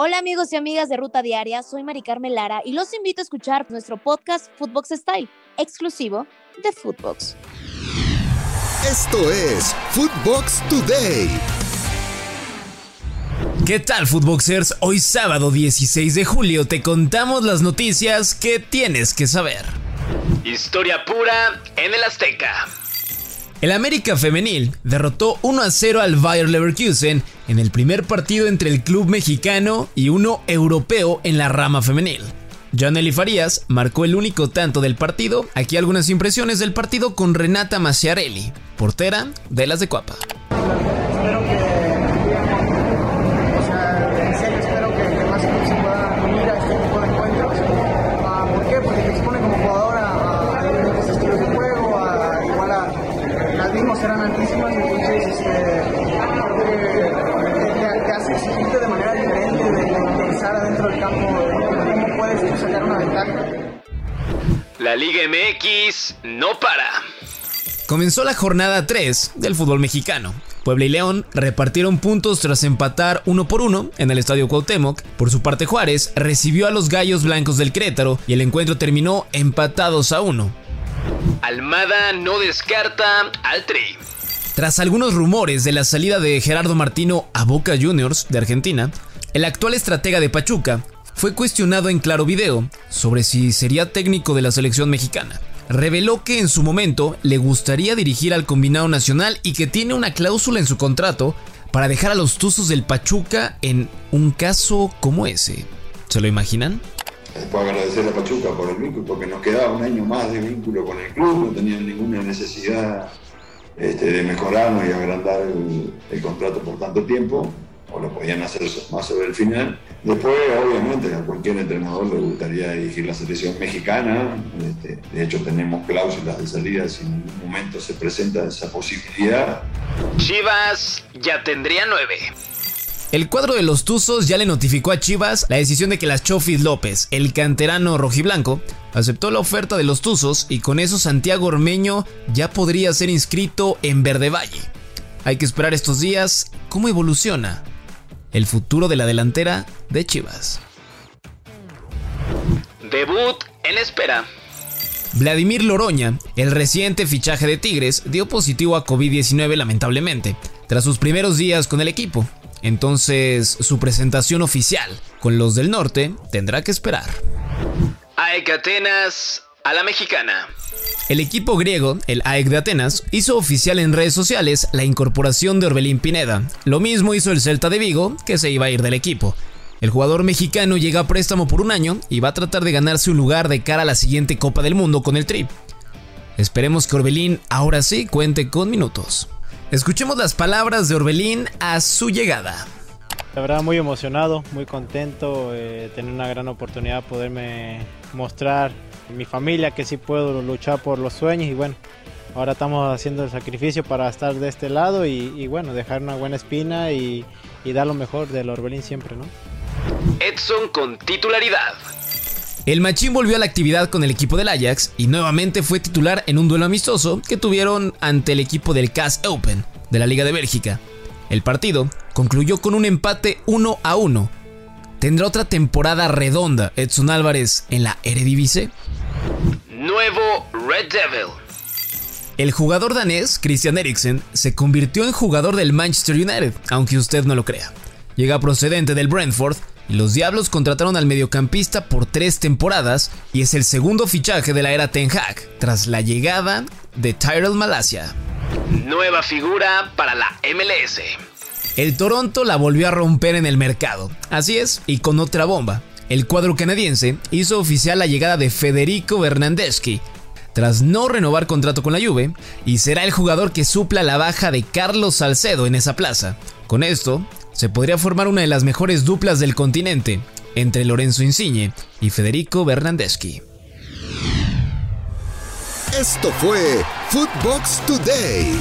Hola amigos y amigas de Ruta Diaria, soy Mari Carmen Lara y los invito a escuchar nuestro podcast Footbox Style, exclusivo de Footbox. Esto es Footbox Today. ¿Qué tal, Footboxers? Hoy sábado 16 de julio te contamos las noticias que tienes que saber. Historia pura en el Azteca. El América Femenil derrotó 1 a 0 al Bayer Leverkusen en el primer partido entre el club mexicano y uno europeo en la rama femenil. Janely Farías marcó el único tanto del partido. Aquí algunas impresiones del partido con Renata Maciarelli, portera de las de Cuapa. La Liga MX no para. Comenzó la jornada 3 del fútbol mexicano. Puebla y León repartieron puntos tras empatar uno por uno en el Estadio Cuauhtémoc. Por su parte Juárez recibió a los Gallos Blancos del Querétaro y el encuentro terminó empatados a uno. Almada no descarta al Tri. Tras algunos rumores de la salida de Gerardo Martino a Boca Juniors de Argentina, el actual estratega de Pachuca fue cuestionado en Claro Video sobre si sería técnico de la selección mexicana. Reveló que en su momento le gustaría dirigir al combinado nacional y que tiene una cláusula en su contrato para dejar a los Tuzos del Pachuca en un caso como ese. ¿Se lo imaginan? Puedo agradecer a Pachuca por el vínculo, porque nos quedaba un año más de vínculo con el club, no tenían ninguna necesidad este, de mejorarnos y agrandar el contrato por tanto tiempo o lo podían hacer más sobre el final. Después, obviamente, a cualquier entrenador le gustaría dirigir la selección mexicana. Este, de hecho, tenemos cláusulas de salida si en ningún momento se presenta esa posibilidad. Chivas ya tendría nueve. El cuadro de los Tuzos ya le notificó a Chivas la decisión de que las Chofis López, el canterano rojiblanco, aceptó la oferta de los Tuzos y con eso Santiago Ormeño ya podría ser inscrito en Verde Valle. Hay que esperar estos días cómo evoluciona el futuro de la delantera de Chivas. Debut en espera. Vladimir Loroña, el reciente fichaje de Tigres, dio positivo a COVID-19 lamentablemente, tras sus primeros días con el equipo. Entonces, su presentación oficial con los del norte tendrá que esperar. AEK Atenas a la mexicana. El equipo griego, el AEK de Atenas, hizo oficial en redes sociales la incorporación de Orbelín Pineda. Lo mismo hizo el Celta de Vigo, que se iba a ir del equipo. El jugador mexicano llega a préstamo por un año y va a tratar de ganarse un lugar de cara a la siguiente Copa del Mundo con el Trip. Esperemos que Orbelín ahora sí cuente con minutos. Escuchemos las palabras de Orbelín a su llegada. La verdad muy emocionado, muy contento, eh, tener una gran oportunidad poderme mostrar mi familia que sí puedo luchar por los sueños y bueno, ahora estamos haciendo el sacrificio para estar de este lado y, bueno, dejar una buena espina y, y, dar lo mejor del Orbelín siempre, ¿no? Edson con titularidad. El Machín volvió a la actividad con el equipo del Ajax y nuevamente fue titular en un duelo amistoso que tuvieron ante el equipo del CAS Open de la Liga de Bélgica. El partido concluyó con un empate 1 a 1. ¿Tendrá otra temporada redonda Edson Álvarez en la Eredivisie? Nuevo Red Devil. El jugador danés Christian Eriksen se convirtió en jugador del Manchester United, aunque usted no lo crea. Llega procedente del Brentford los Diablos contrataron al mediocampista por tres temporadas y es el segundo fichaje de la era Ten Hag, tras la llegada de Tyrell Malasia. Nueva figura para la MLS. El Toronto la volvió a romper en el mercado, así es, y con otra bomba el cuadro canadiense hizo oficial la llegada de Federico Bernardeschi, tras no renovar contrato con la Juve, y será el jugador que supla la baja de Carlos Salcedo en esa plaza. Con esto, se podría formar una de las mejores duplas del continente, entre Lorenzo Insigne y Federico Bernardeschi. Esto fue Footbox Today.